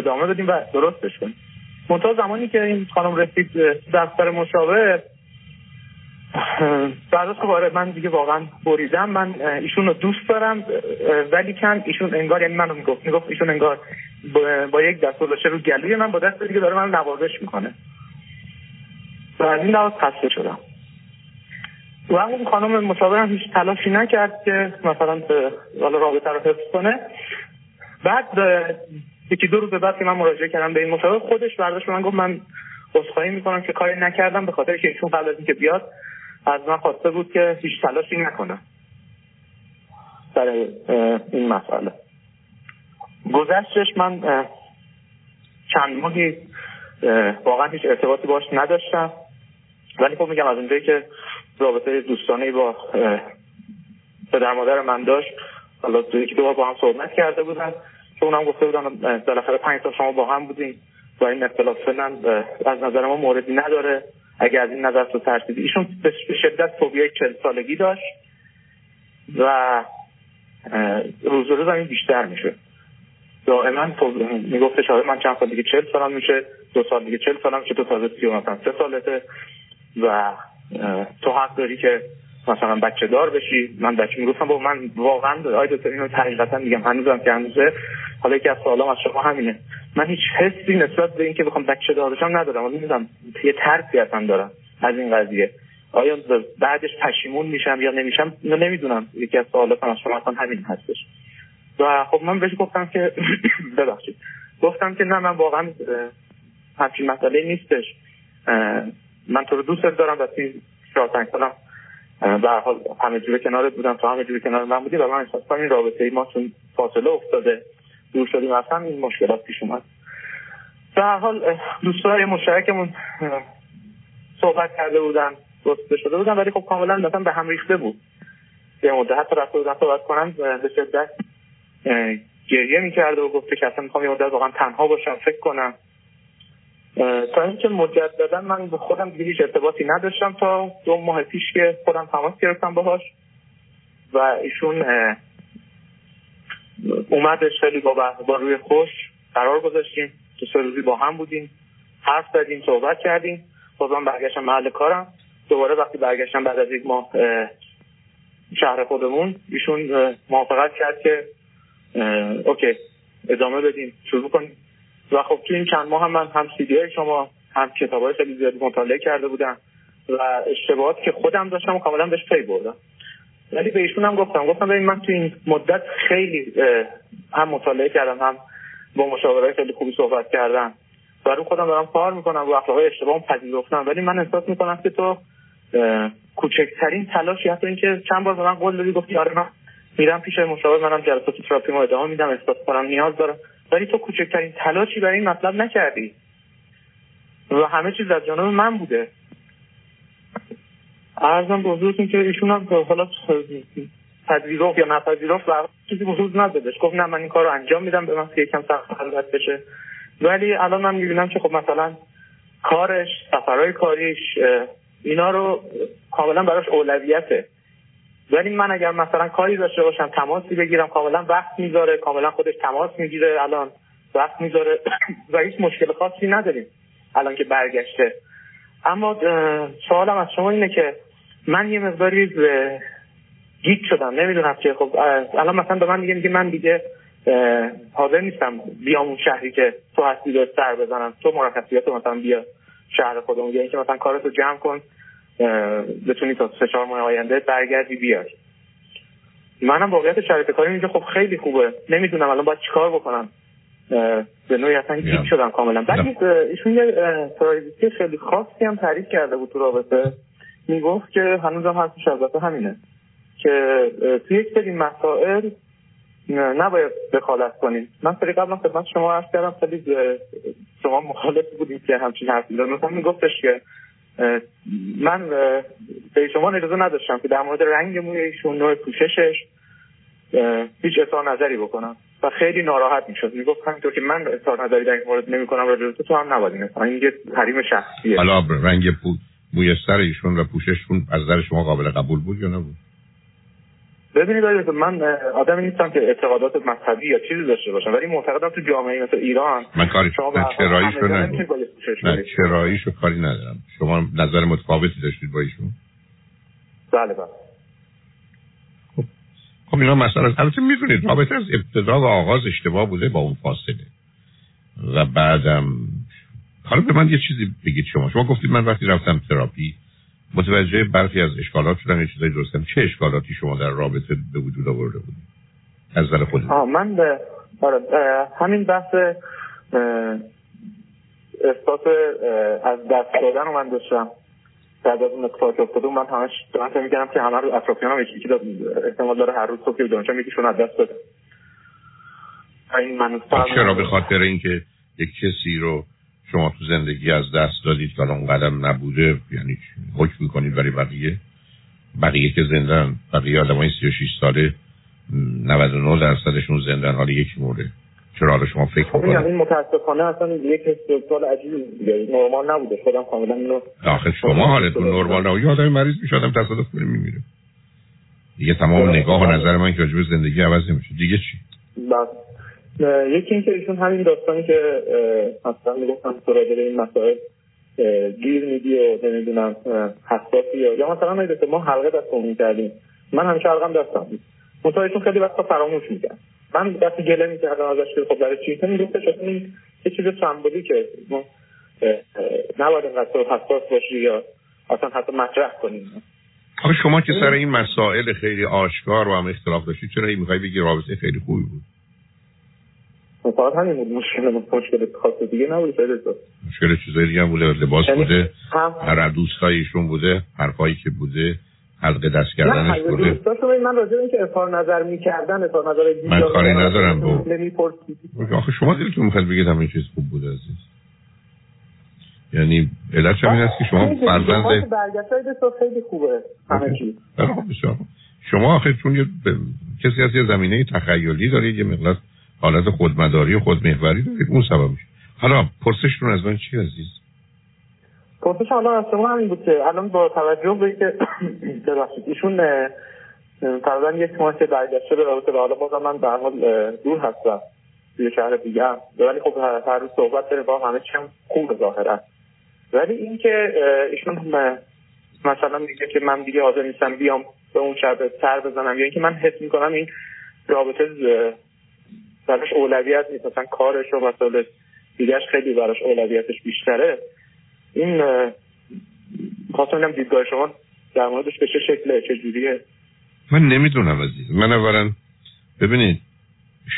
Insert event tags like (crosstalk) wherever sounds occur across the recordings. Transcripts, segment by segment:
ادامه بدیم و درستش کنیم. منتها زمانی که این خانم رسید دفتر مشاور بعد از آره من دیگه واقعا بریدم. من ایشون رو دوست دارم ولی کن ایشون انگار یعنی منو می‌گفت می‌گفت ایشون انگار با, یک دست گذاشته رو گلوی من با دست دیگه داره من نوازش می‌کنه. و از این لحاظ خسته شدم. و اون خانم مشاورم هیچ تلاشی نکرد که مثلا حالا رابطه رو حفظ کنه. بعد یکی دو روز بعد که من مراجعه کردم به این مشاور خودش برداشت من گفت من عذرخواهی می‌کنم که کاری نکردم به خاطر که ایشون قبل از اینکه بیاد از من خواسته بود که هیچ تلاشی نکنم برای این مسئله. گذشتش من چند ماهی واقعا هیچ ارتباطی باش نداشتم. ولی خب میگم از اونجایی که رابطه دوستانه با پدر مادر من داشت حالا یکی دو بار با هم صحبت کرده بودن. که اونم گفته بودن بالاخره پنج تا شما با هم بودیم و این اختلاف سنن از نظر ما موردی نداره. اگر از این نظر تو ترسیدی. ایشون به شدت فوبیای چل سالگی داشت و روز روز این بیشتر میشه دائما می‌گفته آره من چند سال دیگه چل سالم میشه دو سال دیگه چل سالم میشه تو تازه سی مثلا سه سالته و تو حق داری که مثلا بچه دار بشی. من بچه می‌گفتم با من واقعا آی دکتر اینو حقیقتا میگم. هنوزم که هنوزه. حالا یکی از سوالام از شما همینه. من هیچ حسی نسبت به اینکه بخوام بچه دار بشم ندارم. من می‌دونم یه ترسی اصلا دارم از این قضیه. آیا بعدش پشیمون میشم یا نمیشم؟ نمی‌دونم. یکی از سوالات از شما اصلا همین هستش. و خب من بهش گفتم که (coughs) ببخشید. گفتم که نه من واقعا همچین مسئله نیستش. من تو رو دوست دارم و سی چهار سالم به حال همه جوره کنارت بودم تو همه جوره کنار من بودی و من احساس کنم این رابطه ای ما چون فاصله افتاده دور شدیم اصلا این مشکلات پیش اومد. به هر حال دوستای مشترکمون صحبت کرده بودن گفته شده بودن ولی خب کاملا مثلا به هم ریخته بود. یه مدت حتی رفته بودن صحبت کنم به شدت گریه می‌کرده و گفته که اصلا می‌خوام یه مدت واقعا تنها باشم فکر کنم. تا اینکه دادن من به خودم دیگه هیچ ارتباطی نداشتم تا دو ماه پیش که خودم تماس گرفتم باهاش و ایشون اومدش خیلی با, با روی خوش قرار گذاشتیم. تو سه روزی با هم بودیم حرف زدیم صحبت کردیم. بازم برگشتم محل کارم. دوباره وقتی برگشتم بعد از یک ماه شهر خودمون ایشون موافقت کرد که اوکی ادامه بدیم. شروع کنیم. و خب تو این چند ماه هم من هم سیدی های شما هم کتاب های خیلی زیادی مطالعه کرده بودم و اشتباهات که خودم داشتم و کاملا بهش پی بردم. ولی به ایشون هم گفتم گفتم ببین من تو این مدت خیلی هم مطالعه کردم هم با مشاوره خیلی خوبی صحبت کردم و رو خودم دارم کار می‌کنم و اخلاق اشتباه پذیرفتم. ولی من احساس می‌کنم که تو کوچکترین تلاشی حتی اینکه چند بار به من قول دادی گفتی آره من میرم پیش مشاور منم جلسات تراپی ما ادامه میدم احساس کنم نیاز دارم. ولی تو کوچکترین تلاشی برای این مطلب نکردی. و همه چیز از جانب من بوده. ارزم به که ایشون هم حالا پذیرفت یا نپذیرفت و چیزی بزرگ ندادش. گفت نه من این کار رو انجام میدم به من که یکم سخت خلوت بشه. ولی الان من می‌بینم که خب مثلا کارش سفرهای کاریش اینا رو کاملا براش اولویته. ولی من اگر مثلا کاری داشته باشم تماسی بگیرم کاملا وقت می‌ذاره کاملا خودش تماس می‌گیره الان وقت می‌ذاره (clears throat) و هیچ مشکل خاصی نداریم الان که برگشته. اما سوالم از شما اینه که من یه مقداری گیت شدم نمی‌دونم که خب الان مثلا به من میگه من دیگه حاضر نیستم بیام اون شهری که تو هستی رو سر بزنم. تو مرخصیات مثلا بیا شهر خودمون یا اینکه مثلا کارتو جمع کن. بتونی تا سه چهار ماه آینده برگردی بیای منم واقعیت شرایط کاری اینجا خب خیلی خوبه. نمی‌دونم الان باید چیکار بکنم. به نوعی اصلا گیت شدم کاملا. بعد ایشون یه پرایویسی خیلی خاصی هم تعریف کرده بود تو رابطه. می‌گفت که هنوزم حرفش البته همینه که توی یک سری مسائل نباید دخالت کنیم من سری قبلا خدمت شما عرض کردم خیلی شما مخالف بودیم که همچین حرفی زد مثلا میگفتش که من به شما اجازه نداشتم که در مورد رنگ موی ایشون نوع پوششش هیچ اظهار نظری بکنم و خیلی ناراحت می‌شد. می‌گفت همینطور که من اظهار نظری در این مورد نمی‌کنم راجع تو هم نباید این این یه حریم شخصیه. حالا رنگ پو... موی سر ایشون و پوشششون از نظر شما قابل قبول بود یا نبود؟ ببینید آقای من آدمی نیستم که اعتقادات مذهبی یا چیزی داشته باشم ولی معتقدم تو جامعه مثل ایران من کاری شما چراییشو نه چراییشو کاری ندارم. شما نظر متفاوتی داشتید با ایشون؟ بله بله. خب خب اینا مثلا البته می‌دونید رابطه از ابتدا و آغاز اشتباه بوده با اون فاصله. و بعدم حالا به من یه چیزی بگید شما. شما گفتید من وقتی رفتم تراپی متوجه برخی از اشکالات شدن یه چیزایی درستم چه اشکالاتی شما در رابطه به وجود آورده بودید از نظر خود من به آره همین بحث احساس از دست دادن رو من داشتم. بعد از اون اتفاق افتاده من همش من میگم که همه رو اطرافیان هم یکی احتمال داره هر روز صبح که بدونم یکیشون از دست بده. این من چرا به خاطر اینکه یک کسی رو شما تو زندگی از دست دادید که اون قدم نبوده یعنی حکم می‌کنید برای بقیه؟ بقیه که زندن بقیه آدم های 36 ساله 99 درصدشون زندن حالا یکی مورده چرا حالا شما فکر می‌کنید؟ این متاسفانه اصلا یک استقبال عجیبی نرمال نبوده. خودم کاملا اینو آخه شما حالتون نرمال نبوده. آدم مریض میشه آدم تصادف کنه میمیره. دیگه تمام نگاه و نظر من که راجب زندگی عوض نمیشه. دیگه چی؟ بس. یکی اینکه ایشون همین داستانی که مثلا می‌گفتم سراغ این مسائل گیر میدی و نمی‌دونم حساسی یا مثلا میگه ما حلقه دستمون کردیم من همیشه حلقم دستم منتها ایشون خیلی وقتا فراموش می‌کرد. من دست گله می‌کردم ازش که خب برای چی؟ می‌گفته چون این یه چیز که ما نباید اینقدر حساس باشی یا اصلا حتی مطرح کنیم آخه شما که سر این مسائل خیلی آشکار و هم اختلاف داشتید چرا این می‌خوای بگی رابطه خیلی خوبی بود؟ فقط همین بود. مشکل مشکل خاص دیگه نبود مشکل چیزای دیگه هم بوده. لباس یعنی بوده. هر دوستایشون بوده. حرفایی که بوده. حلقه دست کردنش بوده. من راجع به اینکه اظهار نظر می‌کردن اظهار نظر من کاری ندارم با آخه شما که می‌خواید بگید همین چیز خوب بوده عزیز. یعنی علت این است که شما فرزند برگشت خیلی خوبه همه چیز. شما آخه چون یه کسی از یه زمینه تخیلی دارید یه مقدار حالت خودمداری و خودمحوری دارید. اون سبب میشه. حالا پرسشتون از من چی عزیز؟ پرسش الان از شما همین بود که الان با توجه به که (clears throat) ببخشید ایشون تقریبا یک ماه که برگشته به رابطه حالا بازم من در حال دور هستم. توی شهر دیگه ولی خب هر روز صحبت داره با همه چیم خوب ظاهرا. ولی اینکه ایشون مثلا میگه که من دیگه حاضر نیستم بیام به اون شب سر بزنم یا اینکه من حس می‌کنم این رابطه براش اولویت نیست. مثلا کارش و مسائل دیگهش خیلی براش اولویتش بیشتره. این خواستم دیدگاه شما در موردش به چه شکله چه جوریه؟ من نمی‌دونم عزیز. من اولا ببینید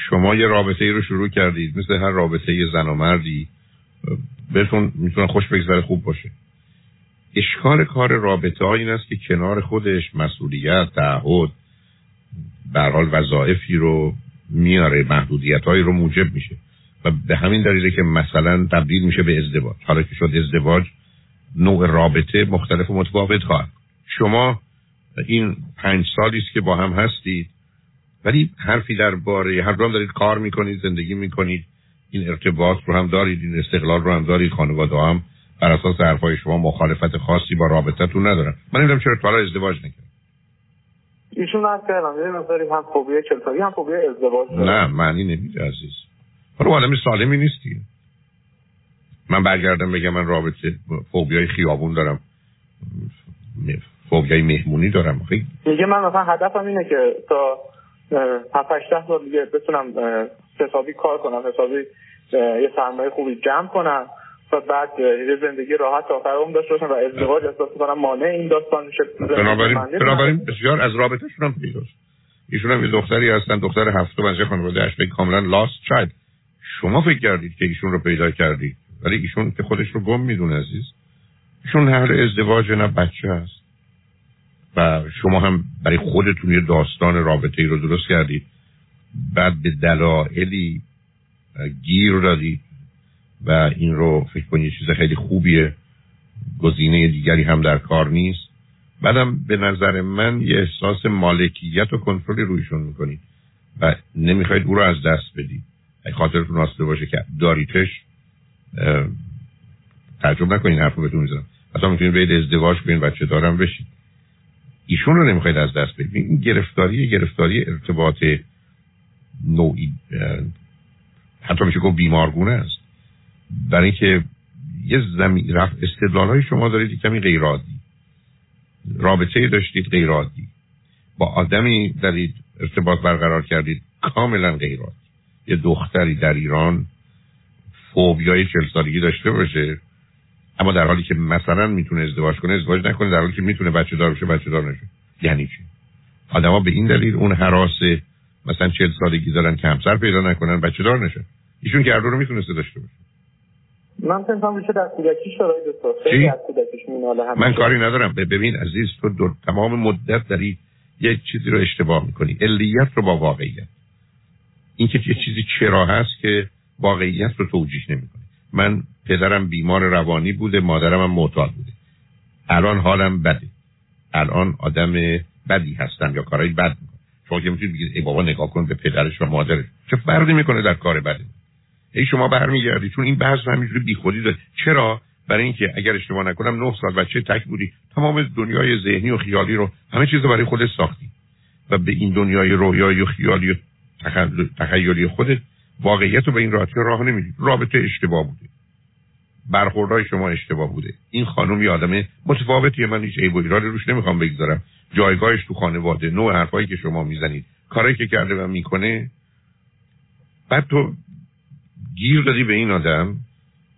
شما یه رابطه ای رو شروع کردید مثل هر رابطه یه زن و مردی بهتون می‌تونه خوش بگذره خوب باشه. اشکال کار رابطه ها این است که کنار خودش مسئولیت تعهد به حال وظایفی رو میاره محدودیت هایی رو موجب میشه. و به همین دلیله که مثلا تبدیل میشه به ازدواج. حالا که شد ازدواج نوع رابطه مختلف و متفاوت خواهد. شما این پنج سالی است که با هم هستید ولی حرفی درباره هر دارید کار می‌کنید زندگی می‌کنید این ارتباط رو هم دارید این استقلال رو هم دارید خانواده هم بر اساس حرفای شما مخالفت خاصی با رابطتون ندارن. من نمی‌دونم چرا تا ازدواج نکرد ایشون از کردم یه مقداری هم فوبیا چلتاری هم فوبیا ازدواج نه معنی نمیده عزیز. حالا آدم سالمی نیستی من برگردم بگم من رابطه فوبیای خیابون دارم. فوبیای مهمونی دارم. خیلی. میگه من مثلا هدفم اینه که تا 7 8 سال دیگه بتونم حسابی کار کنم حسابی یه سرمایه خوبی جمع کنم. تا بعد یه زندگی راحت آخر عمر داشته باشم و ازدواج احساس کنم مانع این داستان میشه بنابراین بنابراین بسیار از رابطهشون هم پیداست ایشون هم یه دختری هستن دختر هفته بنزه خانواده اش کاملا لاست شاید شما فکر کردید که ایشون رو پیدا کردید؟ ولی ایشون که خودش رو گم می‌دونه عزیز. ایشون هر ازدواج نه بچه هست. و شما هم برای خودتون یه داستان رابطه ای رو درست کردید. بعد به دلایلی گیر دادید. و این رو فکر کنید چیز خیلی خوبیه. گزینه دیگری هم در کار نیست. بعدم به نظر من یه احساس مالکیت و کنترلی رویشون می‌کنید و نمی‌خواید او رو از دست بدید. اگه خاطرتون آسته باشه که داریتش تعجب نکنید حرف رو بهتون می‌زنم. اصلا می‌تونید بید ازدواج کنید بچه دارم بشید ایشون رو نمی‌خواید از دست بدید. این گرفتاری گرفتاری ارتباط نوعی حتی میشه گفت بیمارگونه است. برای اینکه یه زمین رفت استدلال های شما دارید کمی غیرادی رابطه داشتید غیرادی با آدمی دارید ارتباط برقرار کردید کاملا غیرادی یه دختری در ایران فوبیای چل سالگی داشته باشه اما در حالی که مثلا می‌تونه ازدواج کنه ازدواج نکنه در حالی که می‌تونه بچه دار بشه بچه دار نشه. یعنی چی؟ آدما به این دلیل اون حراس مثلا چل سالگی دارن که همسر پیدا نکنن بچه دار نشه ایشون که رو می‌تونسته داشته باشه. من فکر میشه در کودکی خیلی از کودکیش میناله من کاری ندارم. ببین عزیز تو دو... تمام مدت داری یه چیزی رو اشتباه می‌کنی. علیت رو با واقعیت. اینکه یه چیزی چرا هست که واقعیت رو توجیه نمی‌کنه من پدرم بیمار روانی بوده مادرم هم معتاد بوده. الان حالم بده. الان آدم بدی هستم یا کارهای بد می‌کنم. شما که می‌تونید بگید ای بابا نگاه کن به پدرش و مادرش. چه فرقی می‌کنه در کار بده؟ ای شما برمیگردی. چون این بحث همینجوری بیخودی داره چرا؟ برای اینکه اگر اشتباه نکنم نه سال بچه تک بودی. تمام دنیای ذهنی و خیالی رو همه چیز رو برای خودت ساختی. و به این دنیای رویایی و خیالی و تخیلی خودت واقعیت رو به این راحتی راه نمیدی. رابطه اشتباه بوده. برخوردهای شما اشتباه بوده. این خانم یه آدم متفاوتیه. من هیچ عیب و ایرادی روش نمی‌خوام بگذارم. جایگاهش تو خانواده نوع حرفایی که شما می‌زنید. کاری که کرده و می‌کنه بعد تو گیر دادی به این آدم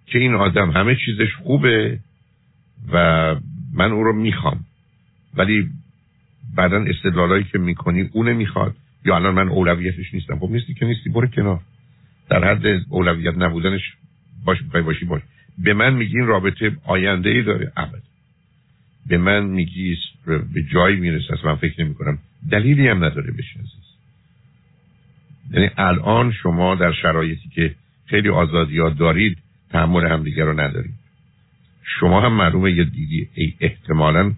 که این آدم همه چیزش خوبه و من او رو می‌خوام. ولی بعدا استدلالایی که می‌کنی اونه می‌خواد یا الان من اولویتش نیستم. خب نیستی که نیستی برو کنار. در حد اولویت نبودنش باش می‌خوای باشی باش. به من میگی این رابطه آینده ای داره. ابد. به من میگی به جایی می‌رسه. من فکر نمی کنم دلیلی هم نداره بشه عزیز. یعنی الان شما در شرایطی که خیلی آزادی ها دارید تحمل همدیگه رو ندارید. شما هم معلومه یه دیدی ای احتمالا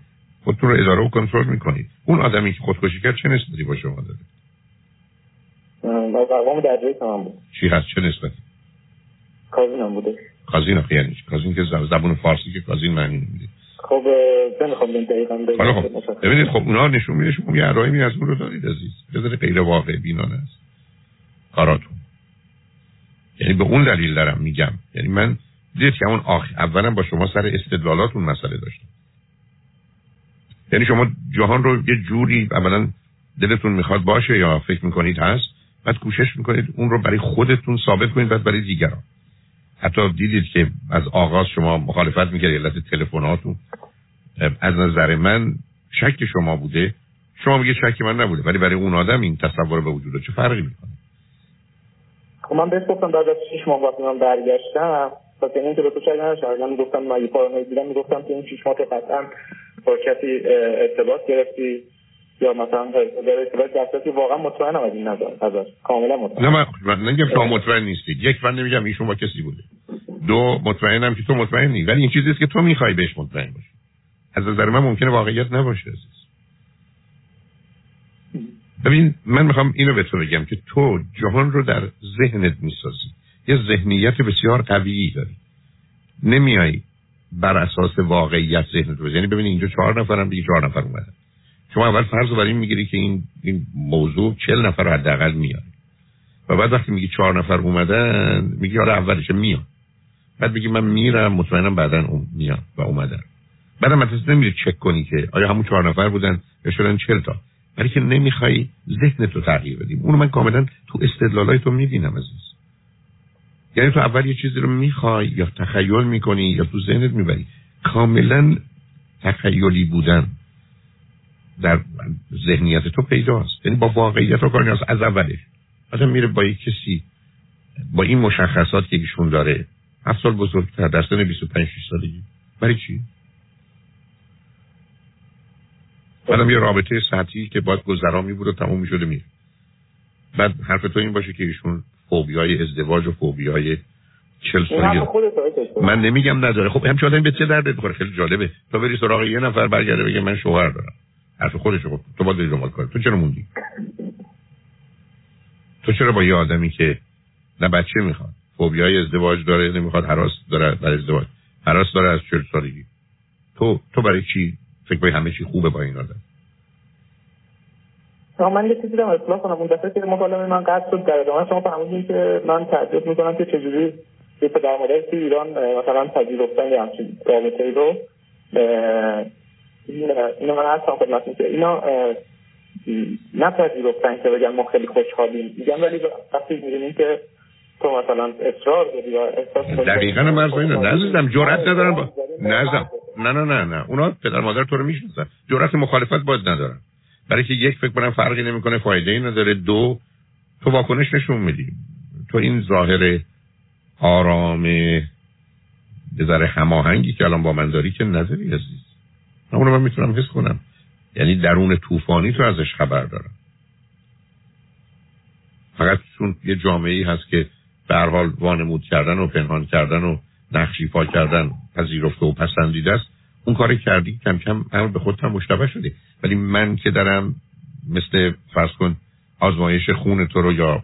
خودتون رو اداره و کنترل می‌کنید. اون آدمی که خودکشی کرد چه نسبتی با شما داره؟ درجه تمام بود. چی هست؟ چه نسبتی؟ کازین هم بوده. کازین آخه یعنی کازین که زبون فارسی که کازین معنی نمیده. خب نمی‌خوام دقیقا بگم. خب ببینید خب اونا نشون میده شما یه علائمی از اون رو دارید عزیز. بذاره غیر واقع بینانه است. کاراتون. یعنی به اون دلیل دارم میگم. یعنی من دید که اون آخ اولا با شما سر استدلالاتون مسئله داشتم. یعنی شما جهان رو یه جوری اولا دلتون می‌خواد باشه یا فکر می‌کنید هست بعد کوشش می‌کنید اون رو برای خودتون ثابت کنید بعد برای دیگران. حتی دیدید که از آغاز شما مخالفت می‌کردید علت تلفناتون. از نظر من شک شما بوده. شما میگه شک من نبوده ولی برای اون آدم این تصور به وجود چه فرقی می‌کنه؟ خب من بهش گفتم بعد از 6 ماه وقتی من برگشتم پس این که به تو شک نداشتم من گفتم من یه پارانوید دیدم می‌گفتم که این 6 ماه تو قطعا با کسی ارتباط گرفتی یا مثلا در ارتباط دسترسی واقعا مطمئنم از این نظر ازش کاملا مطمئن. نه من, من نمیگم شما مطمئن نیستید یک من نمیگم ایشون با کسی بوده. دو مطمئنم که تو مطمئن نیستی ولی این چیزی است که تو می‌خوای بهش مطمئن باشی. از نظر من ممکنه واقعیت نباشه عزیز. ببین من می‌خوام اینو به تو بگم که تو جهان رو در ذهنت می‌سازی. یه ذهنیت بسیار قویی داری. نمیای بر اساس واقعیت ذهنت رو یعنی ببین اینجا چهار نفرم دیگه چهار نفر اومدن. شما اول فرض رو بر این می‌گیری که این این موضوع چل نفر حداقل میاد و بعد وقتی میگی چهار نفر اومدن میگی آره اولش میاد بعد میگی من میرم مطمئنم بعدا میاد و اومدن. بعدم مثلا نمیری چک کنی که آیا همون چهار نفر بودن یا شدن چل تا. برای که نمی‌خوای ذهن تو تغییر بدیم اونو من کاملا تو استدلالای تو می‌بینم عزیز. یعنی تو اول یه چیزی رو می‌خوای یا تخیل می‌کنی یا تو ذهنت می‌بری. کاملا تخیلی بودن در ذهنیت تو پیداست. یعنی با واقعیت رو کار از اولش آدم میره با یک کسی با این مشخصات که ایشون داره. هفت سال بزرگتر در سن 25 سالگی. برای چی؟ بعدم یه رابطه سطحی که باید گذرامی بود و تموم می‌شده میره. بعد حرف تو این باشه که ایشون فوبیای ازدواج و فوبیای چل سالگی من نمیگم نداره. خب همچه آدمی به چه درد بخوره خیلی جالبه. تو بری سراغ یه نفر برگرده بگه من شوهر دارم. حرف خودش رو تو باید دنبال کنی تو چرا موندی؟ تو چرا با یه آدمی که نه بچه می‌خواد فوبیای ازدواج داره نمی‌خواد حراس داره برای ازدواج حراس داره از چل سالگی تو تو برای چی فکر باید همه چی خوبه با این آدم؟ من یه چیزی رو اصلاح کنم. اون دفعه که مکالمه من قطع شد در ادامه شما فهمیدین که من تعجب می‌کنم که چجوری یه پدر مادر تو ایران مثلا پذیرفتن یه همچین رابطه ای رو اینو من هستم خدمتتون که اینا نپذیرفتن که بگن ما خیلی خوشحالیم. میگن ولی وقتی می‌بینیم که تو مثلا اصرار داری یا احساس دقیقا مرز اینه نزدم جرأت ندارن با نزدم نه نه نه نه. اونا پدر مادر تو رو می‌شناسن. جرأت مخالفت باید ندارن. برای که یک فکر کنم فرقی نمی‌کنه فایده ای نداره. دو تو واکنش نشون میدی. تو این ظاهر آرام به هماهنگی که الان با من داری که نظری عزیز. اونو من می‌تونم حس کنم. یعنی درون طوفانی تو ازش خبر دارم. فقط چون یه جامعه ای هست که به حال وانمود کردن و پنهان کردن و نقشیفا کردن پذیرفته و پسندیده است. اون کار کردی کم کم هم به خودت هم مشتبه شده ولی من که دارم مثل فرض کن آزمایش خون تو رو یا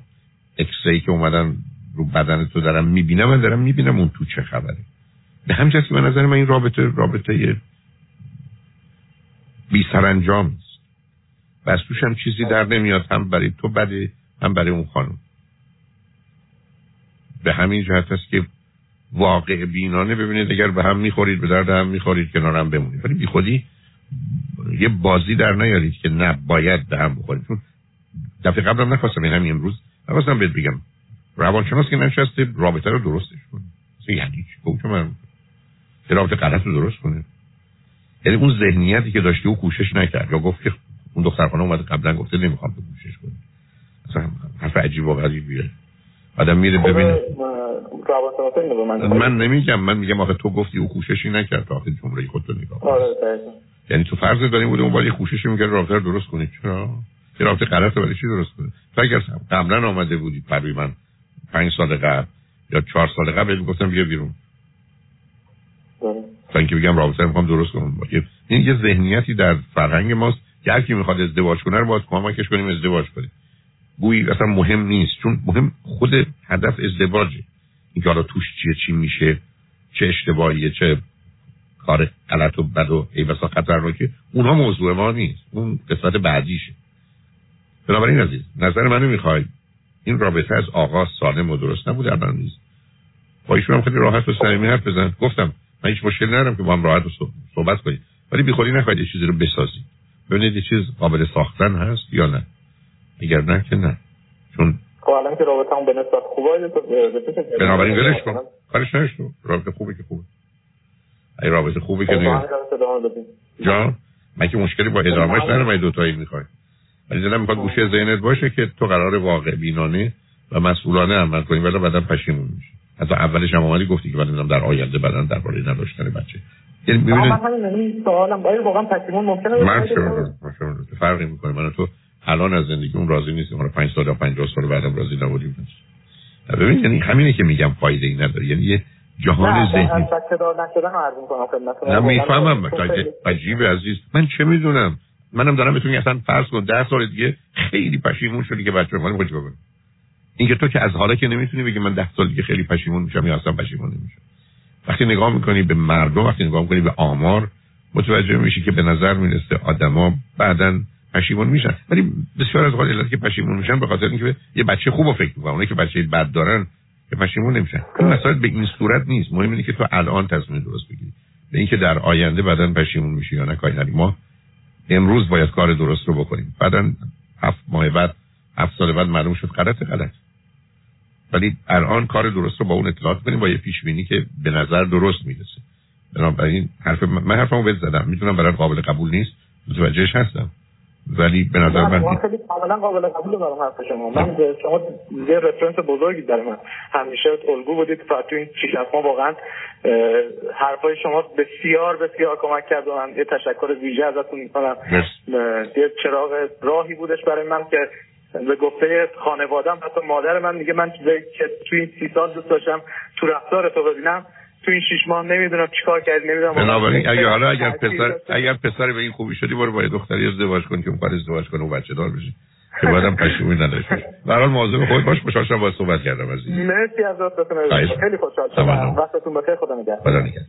اکسری که اومدن رو بدن تو دارم می‌بینم من دارم می‌بینم اون تو چه خبره. به همین که به نظر من این رابطه رابطه بی سرانجام است و از توش هم چیزی در نمیاد هم برای تو بده هم برای اون خانم. به همین جهت است که واقع بینانه ببینید اگر به هم می‌خورید به درد هم می‌خورید کنار هم بمونید. ولی بی خودی یه بازی در نیارید که نه باید به هم بخورید. چون دفعه قبلم نخواستم این همین امروز نخواستم بهت بگم. روانشناس که نشسته رابطه رو درستش کنه. یعنی چی؟ من رابطه غلط رو درست کنه. یعنی اون ذهنیتی که داشته او کوشش نکرد. یا گفت که اون دختر خانه اومده قبلا گفته نمی‌خوام تو کوشش کنی اصلا حرف عجیب و غریبیه. آدم میره خب، ببینه. من نمیگم من میگم آخه تو گفتی او کوششی نکرد آخه جمله خودتو نگاه آره یعنی تو فرض داریم بوده اون باید کوششی می‌کرد رابطه رو درست کنی. چرا؟ یه رابطه غلطه ولی چی درست کنه تو اگر قبلا آمده بودی من پنج سال قبل یا چهار سال قبل گفتم بیا بیرون. تا اینکه بگم رابطه می‌خوام درست کنم. این یه ذهنیتی در فرهنگ ماست که هر کی می‌خواد ازدواج کنه رو باید کمکش کنیم ازدواج کنیم. گویی اصلا مهم نیست چون مهم خود هدف ازدواجه. اینکه حالا توش چیه چی میشه چه اشتباهیه چه کار غلط و بد و ای بسا خطرناکه اونها موضوع ما نیست. اون قسمت بعدیشه. بنابراین عزیز نظر منو می‌خوای. این رابطه از آغاز سالم و درست نبوده الان نیست. با ایشون هم خیلی راحت و صمیمی حرف بزن. گفتم من هیچ مشکلی ندارم که با هم راحت صحبت کنیم. ولی بی خودی نخواهید یه چیزی رو بسازید ببینید چیز قابل ساختن هست یا نه. نه که نه. چون خب الان که رابطه به نسبت خوبه بنابراین ولش کن. کارش نشتو رابطه خوبه که خوبه. ای رابطه خوبه که خب، دیگه. جا من که مشکلی با ادامهش ندارم ای دوتایی می‌خوای. ولی دلم می‌خواد گوشه ذهنت باشه که تو قرار واقع بینانه و مسئولانه عمل کنی ولی بعدا پشیمون میشی. حتی اولش هم اومدی گفتی که من در آینده بدن درباره نداشتن بچه. یعنی می‌بینید من همین یعنی سوالم واقعا پشیمون ممکنه من فرقی می‌کنه. من تو الان از زندگی اون راضی نیست ما 5 سال یا 50 سال بعدم راضی نبودیم. ببین یعنی همینه که میگم فایده ای نداره. یعنی یه جهان ذهنی. نه می‌فهمم. عجیب عزیز. من چه می‌دونم؟ منم دارم بتونی اصلا فرض کن ده سال دیگه خیلی پشیمون شدی که بچه مالی خودش بگن اینکه تو که از حالا که نمی‌تونی بگی من ده سال دیگه خیلی پشیمون میشم یا اصلا پشیمون نمیشم. وقتی نگاه می‌کنی به مردم وقتی نگاه می‌کنی به آمار متوجه میشی که به نظر می‌رسه آدما بعدا پشیمون میشن. ولی بسیار از اوقات که پشیمون میشن به خاطر اینکه یه بچه خوب فکر می‌کنن. اونایی که بچه بد دارن که پشیمون نمیشن. این مسائل به این صورت نیست. مهم اینه که تو الان تصمیم درست بگیری. به اینکه در آینده بعدا پشیمون میشی یا نه کاری ما امروز باید کار درست رو بکنیم. بعدا هفت ماه بعد هفت سال بعد معلوم شد غلط غلط. ولی الان کار درست رو با اون اطلاعات کنیم با یه پیش بینی که به نظر درست می‌رسه. بنابراین حرف من حرفمو بهت زدم. می‌تونم برای قابل قبول نیست. متوجهش هستم. ولی به نظر من خیلی کاملا قابل قبول دارم حرف شما. من شما یه رفرنس بزرگی در من همیشه الگو بودید تو این 6 ماه واقعا حرفای شما بسیار بسیار کمک کرد و من یه تشکر ویژه ازتون می‌کنم. یه چراغ راهی بودش برای من که به گفته خانوادم حتی مادر من میگه من که توی این سی سال دوست داشتم تو رفتار تو ببینم. تو این شش ماه نمی‌دونم چیکار کردی نمی‌دونم بنابراین اگه حالا اگر پسر اگر پسر به این خوبی شدی برو با دختری ازدواج کن که اون کار ازدواج کنه و بچه دار بشه که بعدم پشیمونی نداشته باشه. به هر حال خود باش خوشحال شدم با صحبت کردم عزیز. مرسی از خیلی خوشحال شدم. وقتتون بخیر. خدا نگهدار. خدا نگهدار.